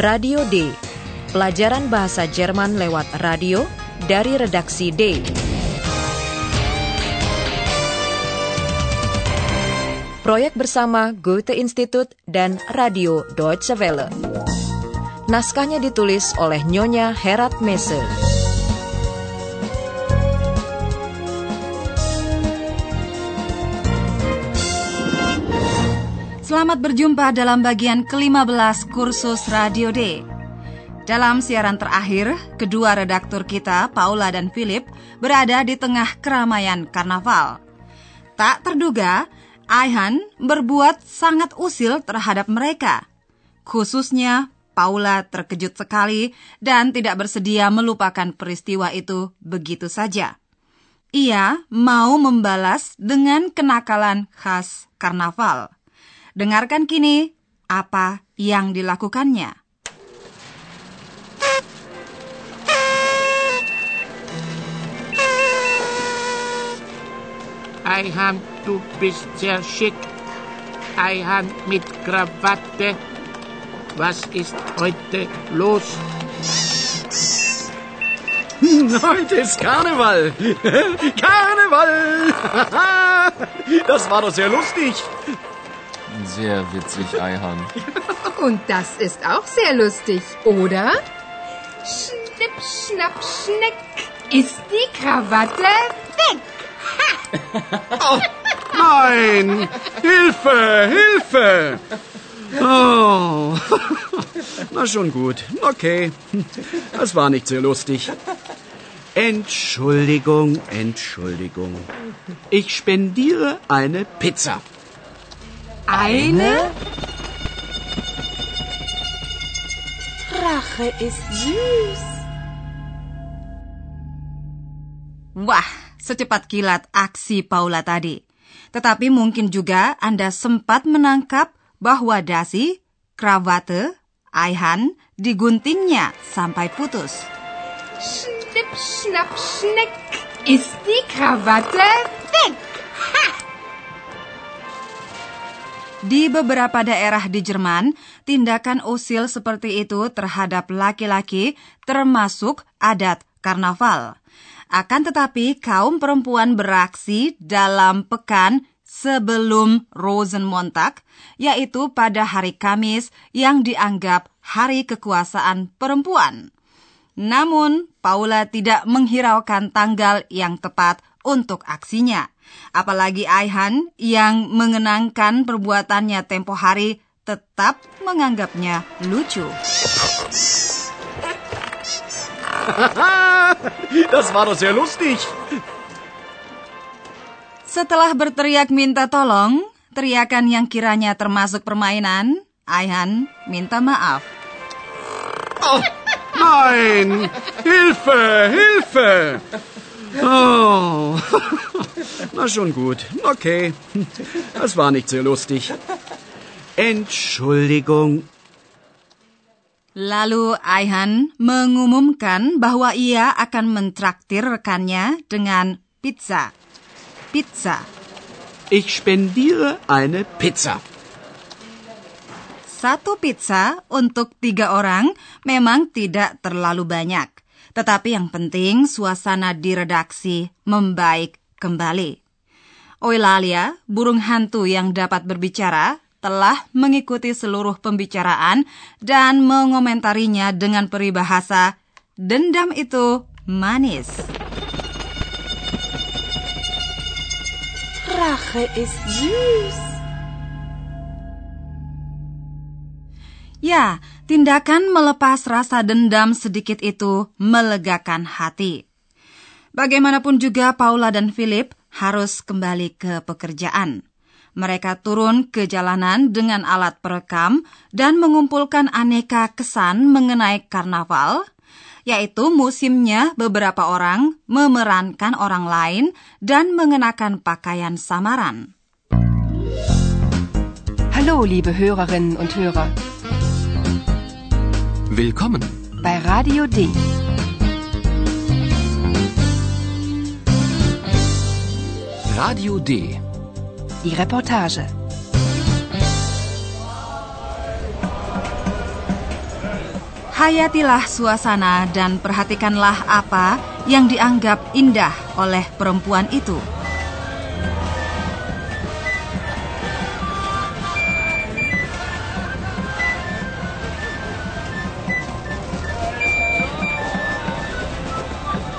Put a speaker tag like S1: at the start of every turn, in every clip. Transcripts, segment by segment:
S1: Radio D. Pelajaran bahasa Jerman lewat radio dari redaksi D. Proyek bersama Goethe Institut dan Radio Deutsche Welle. Naskahnya ditulis oleh Nyonya Herat Messe.
S2: Selamat berjumpa dalam bagian ke-15 kursus Radio D. Dalam siaran terakhir, kedua redaktur kita, Paula dan Philip, berada di tengah keramaian karnaval. Tak terduga, Aihan berbuat sangat usil terhadap mereka. Khususnya, Paula terkejut sekali dan tidak bersedia melupakan peristiwa itu begitu saja. Ia mau membalas dengan kenakalan khas karnaval. Dengarkan kini apa yang dilakukannya.
S3: Eihan, du bist sehr schick. Eihan mit Krawatte. Was ist heute los?
S4: Heute ist Karneval. Karneval. Das war doch sehr lustig.
S5: Sehr witzig, Eihan.
S6: Und das ist auch sehr lustig, oder?
S7: Schnipp, schnapp, schneck ist die Krawatte weg.
S4: Oh, nein! Hilfe! Hilfe! Oh. Na schon gut. Okay. Das war nicht sehr lustig. Entschuldigung, Entschuldigung. Ich spendiere eine Pizza.
S6: Eine?
S7: Rache ist süß.
S2: Wah, secepat kilat aksi Paula tadi. Tetapi mungkin juga Anda sempat menangkap bahwa dasi, krawate, Aihan diguntingnya sampai putus.
S7: Schnipp, schnapp, schneck ist die Krawatte weg. Ha!
S2: Di beberapa daerah di Jerman, tindakan usil seperti itu terhadap laki-laki termasuk adat karnaval. Akan tetapi, kaum perempuan beraksi dalam pekan sebelum Rosenmontag, yaitu pada hari Kamis yang dianggap hari kekuasaan perempuan. Namun, Paula tidak menghiraukan tanggal yang tepat untuk aksinya. Apalagi Aihan yang mengenangkan perbuatannya tempo hari tetap menganggapnya lucu.
S4: Das war doch sehr lustig.
S2: Setelah berteriak minta tolong, teriakan yang kiranya termasuk permainan, Aihan minta maaf.
S4: Oh, nein! Hilfe! Hilfe! Oh. Na schon gut. Okay. Das war nicht sehr lustig. Entschuldigung.
S2: Lalu Aihan mengumumkan bahwa ia akan mentraktir rekannya dengan pizza. Pizza.
S4: Ich spendiere eine Pizza.
S2: Satu pizza untuk tiga orang memang tidak terlalu banyak. Tetapi yang penting suasana di redaksi membaik kembali. Oilalia, burung hantu yang dapat berbicara, telah mengikuti seluruh pembicaraan dan mengomentarinya dengan peribahasa dendam itu manis.
S7: Rache ist süß.
S2: Ya, tindakan melepas rasa dendam sedikit itu melegakan hati. Bagaimanapun juga Paula dan Philip harus kembali ke pekerjaan. Mereka turun ke jalanan dengan alat perekam dan mengumpulkan aneka kesan mengenai karnaval, yaitu musimnya beberapa orang memerankan orang lain dan mengenakan pakaian samaran.
S8: Hallo, liebe Hörerinnen und Hörer.
S5: Willkommen.
S8: bei Radio D.
S5: Radio D.
S8: Die Reportage.
S2: Hayatilah suasana dan perhatikanlah apa yang dianggap indah oleh perempuan itu.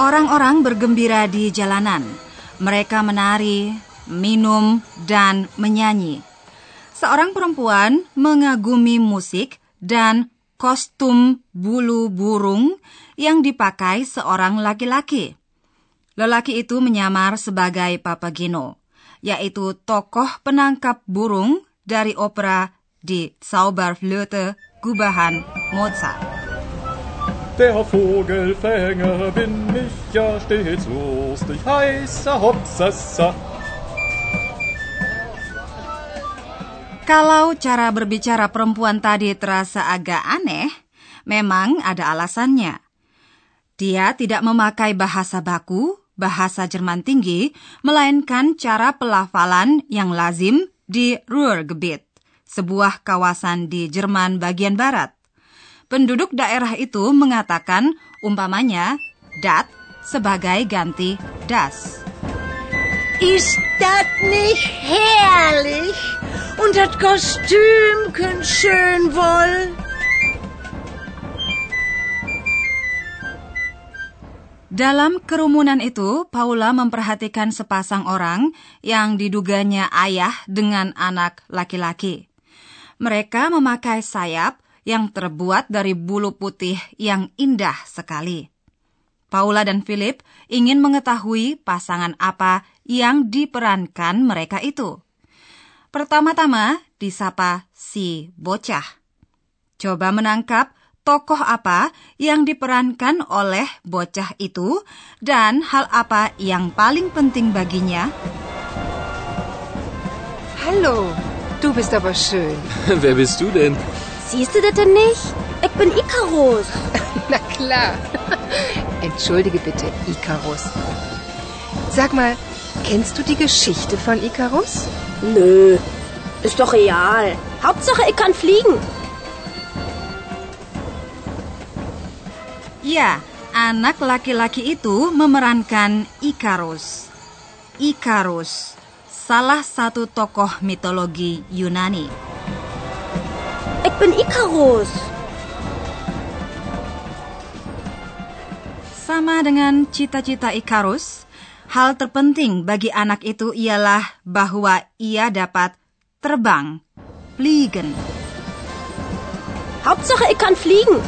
S2: Orang-orang bergembira di jalanan. Mereka menari, minum, dan menyanyi. Seorang perempuan mengagumi musik dan kostum bulu burung yang dipakai seorang laki-laki. Lelaki itu menyamar sebagai Papageno, yaitu tokoh penangkap burung dari opera di Zauberflöte Gubahan Mozart.
S9: Der Vogelfänger bin ich ja stets lustig, heißer.
S2: Kalau cara berbicara perempuan tadi terasa agak aneh, memang ada alasannya. Dia tidak memakai bahasa baku, bahasa Jerman tinggi, melainkan cara pelafalan yang lazim di Ruhrgebiet, sebuah kawasan di Jerman bagian barat. Penduduk daerah itu mengatakan umpamanya dat sebagai ganti das.
S10: Ist das nicht herrlich? Und das Kostümchen schön wohl?
S2: Dalam kerumunan itu, Paula memperhatikan sepasang orang yang diduganya ayah dengan anak laki-laki. Mereka memakai sayap yang terbuat dari bulu putih yang indah sekali. Paula dan Philip ingin mengetahui pasangan apa yang diperankan mereka itu. Pertama-tama disapa si bocah. Coba menangkap tokoh apa yang diperankan oleh bocah itu dan hal apa yang paling penting baginya?
S6: Hallo, du bist aber schön.
S5: Wer bist du denn?
S10: Siehst du das denn nicht? Ich bin Icarus.
S6: Na klar. Entschuldige bitte, Icarus. Sag mal, kennst du die Geschichte von Icarus?
S10: Nö, ist doch real. Hauptsache, ich kann fliegen.
S2: Ya, anak laki-laki itu memerankan Ikarus. Ikarus, salah satu tokoh mitologi Yunani.
S10: Ich bin Icarus.
S2: Sama dengan cita-cita Ikarus, hal terpenting bagi anak itu ialah bahwa ia dapat terbang, fliegen.
S10: Hauptsache, ich kann fliegen.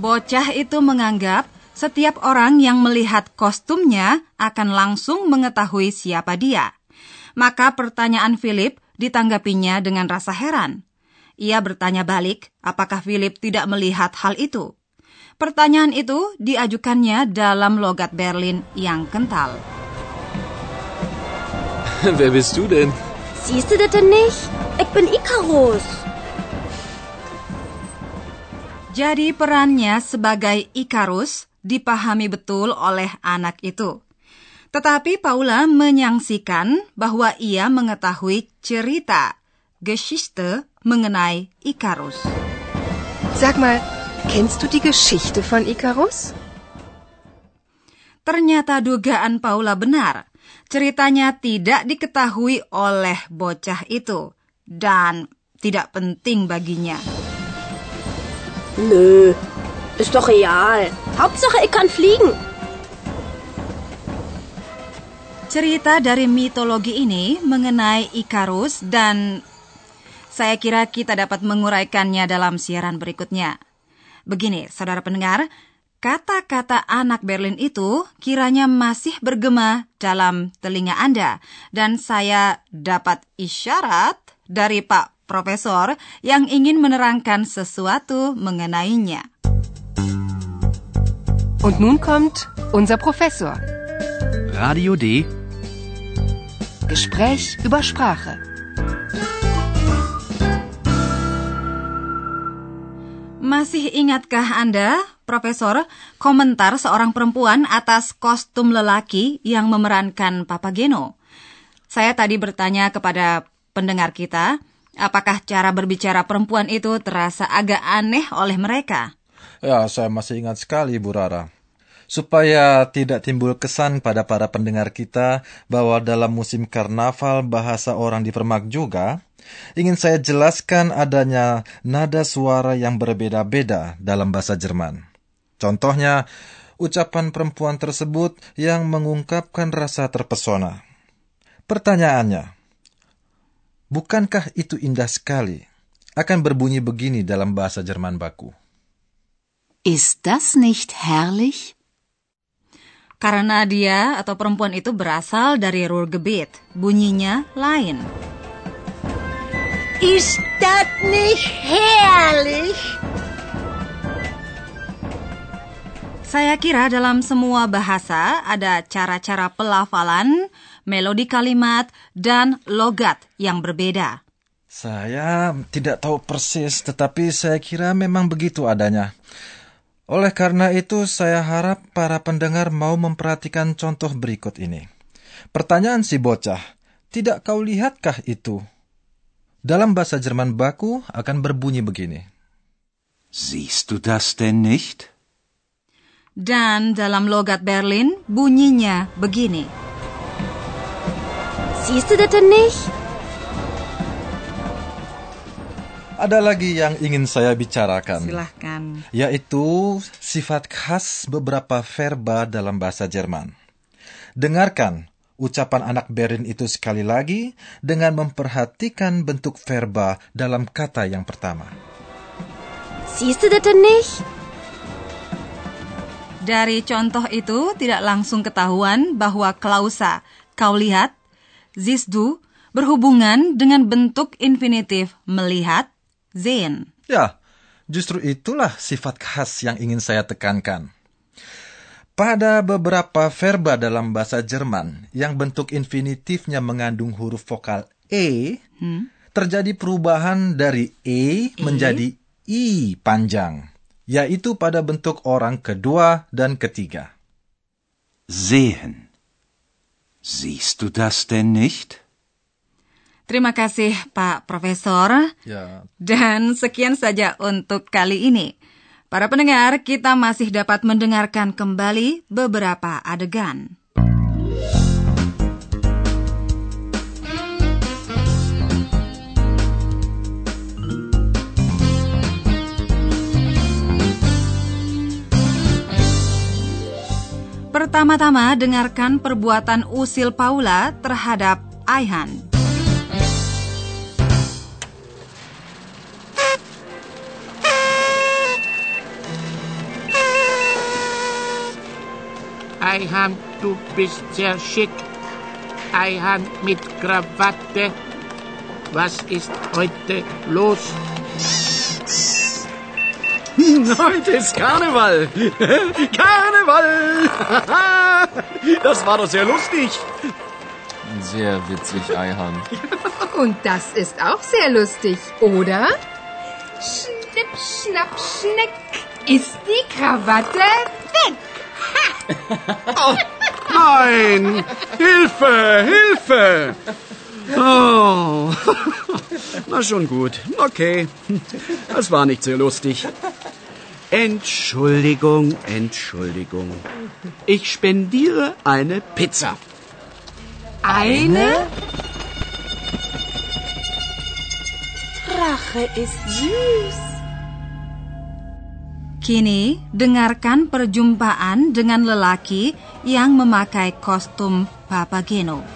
S2: Bocah itu menganggap setiap orang yang melihat kostumnya akan langsung mengetahui siapa dia. Maka pertanyaan Philip ditanggapinya dengan rasa heran. Ia bertanya balik apakah Philip tidak melihat hal itu. Pertanyaan itu diajukannya dalam logat Berlin yang kental.
S5: Wer bist du denn?
S10: Siehst du das denn nicht? Ich bin Icarus.
S2: Jadi perannya sebagai Ikarus dipahami betul oleh anak itu. Tetapi Paula menyangsikan bahwa ia mengetahui cerita, Geschichte mengenai Ikarus.
S6: Sag mal, kennst du die Geschichte von Icarus?
S2: Ternyata dugaan Paula benar. Ceritanya tidak diketahui oleh bocah itu dan tidak penting baginya.
S10: Nö, ist doch real. Hauptsache, ich kann fliegen.
S2: Cerita dari mitologi ini mengenai Ikarus dan saya kira kita dapat menguraikannya dalam siaran berikutnya. Begini, saudara pendengar, kata-kata anak Berlin itu kiranya masih bergema dalam telinga Anda dan saya dapat isyarat dari Pak Profesor yang ingin menerangkan sesuatu mengenainya.
S8: Und nun kommt unser Professor.
S4: Radio D.
S8: Gespräch über Sprache.
S2: Masih ingatkah Anda, Profesor, komentar seorang perempuan atas kostum lelaki yang memerankan Papageno? Saya tadi bertanya kepada pendengar kita, apakah cara berbicara perempuan itu terasa agak aneh oleh mereka?
S11: Ya, saya masih ingat sekali, Bu Rara. Supaya tidak timbul kesan pada para pendengar kita bahwa dalam musim karnaval bahasa orang dipermak juga, ingin saya jelaskan adanya nada suara yang berbeda-beda dalam bahasa Jerman. Contohnya, ucapan perempuan tersebut yang mengungkapkan rasa terpesona. Pertanyaannya, bukankah itu indah sekali? Akan berbunyi begini dalam bahasa Jerman baku.
S12: Ist das nicht herrlich?
S2: Karena dia atau perempuan itu berasal dari Ruhrgebiet, bunyinya lain.
S10: Ist das nicht herrlich?
S2: Saya kira dalam semua bahasa ada cara-cara pelafalan, melodi kalimat, dan logat yang berbeda.
S11: Saya tidak tahu persis, tetapi saya kira memang begitu adanya. Oleh karena itu, saya harap para pendengar mau memperhatikan contoh berikut ini. Pertanyaan si bocah, tidak kau lihatkah itu? Dalam bahasa Jerman baku akan berbunyi begini.
S4: Siehst du das denn nicht?
S2: Dan dalam logat Berlin bunyinya begini.
S10: Siehst du das denn nicht?
S11: Ada lagi yang ingin saya bicarakan.
S2: Silahkan.
S11: Yaitu sifat khas beberapa verba dalam bahasa Jerman. Dengarkan ucapan anak Berin itu sekali lagi dengan memperhatikan bentuk verba dalam kata yang pertama.
S10: Siehst du das denn nicht?
S2: Dari contoh itu tidak langsung ketahuan bahwa klausa kau lihat, zisdu berhubungan dengan bentuk infinitif melihat, sehen.
S11: Ya, justru itulah sifat khas yang ingin saya tekankan. Pada beberapa verba dalam bahasa Jerman yang bentuk infinitifnya mengandung huruf vokal e,
S2: Hmm?
S11: terjadi perubahan dari e, menjadi i panjang, yaitu pada bentuk orang kedua dan ketiga.
S4: Sehen. Siehst du das denn nicht?
S2: Terima kasih Pak Profesor.
S11: Ya,
S2: Dan sekian saja untuk kali ini. Para pendengar, kita masih dapat mendengarkan kembali beberapa adegan. Pertama-tama dengarkan perbuatan usil Paula terhadap Aihan.
S3: Eihan, du bist sehr schick. Eihan mit Krawatte. Was ist heute los?
S4: Heute ist Karneval. Karneval. Das war doch sehr lustig.
S5: Sehr witzig, Eihan.
S6: Und das ist auch sehr lustig, oder?
S7: Schnipp, schnapp, schneck. Ist die Krawatte weg?
S4: Nein! Hilfe! Hilfe! Oh. Na schon gut. Okay. Das war nicht sehr lustig. Entschuldigung, Entschuldigung. Ich spendiere eine Pizza.
S6: Eine?
S7: Rache ist süß.
S2: Kini, dengarkan perjumpaan dengan lelaki yang memakai kostum Papageno.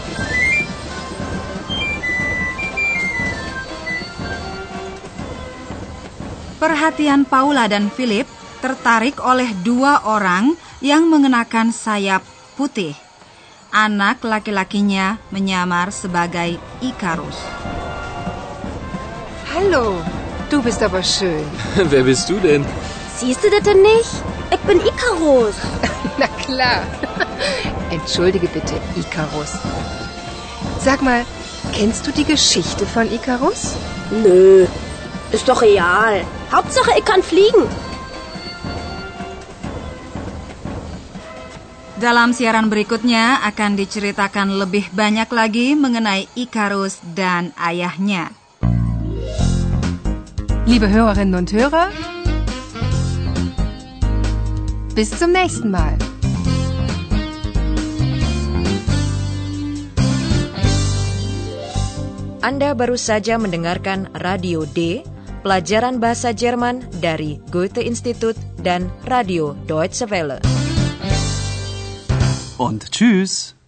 S2: Perhatian Paula dan Philip tertarik oleh dua orang yang mengenakan sayap putih. Anak laki-lakinya menyamar sebagai Ikarus.
S6: Hallo, du bist aber schön.
S5: Wer bist du denn?
S10: Siehst du das denn nicht? Ich bin Ikarus.
S6: Na klar. Entschuldige bitte, Ikarus. Sag mal, kennst du die Geschichte von Ikarus?
S10: Nö, ist doch real. Hauptsache, ich kann fliegen.
S2: Dalam siaran berikutnya akan diceritakan lebih banyak lagi mengenai Ikarus dan ayahnya.
S8: Liebe Hörerinnen und Hörer, bis zum nächsten Mal.
S1: Anda baru saja mendengarkan Radio D pelajaran bahasa Jerman dari Goethe Institut dan Radio Deutsche Welle.
S4: Und tschüss.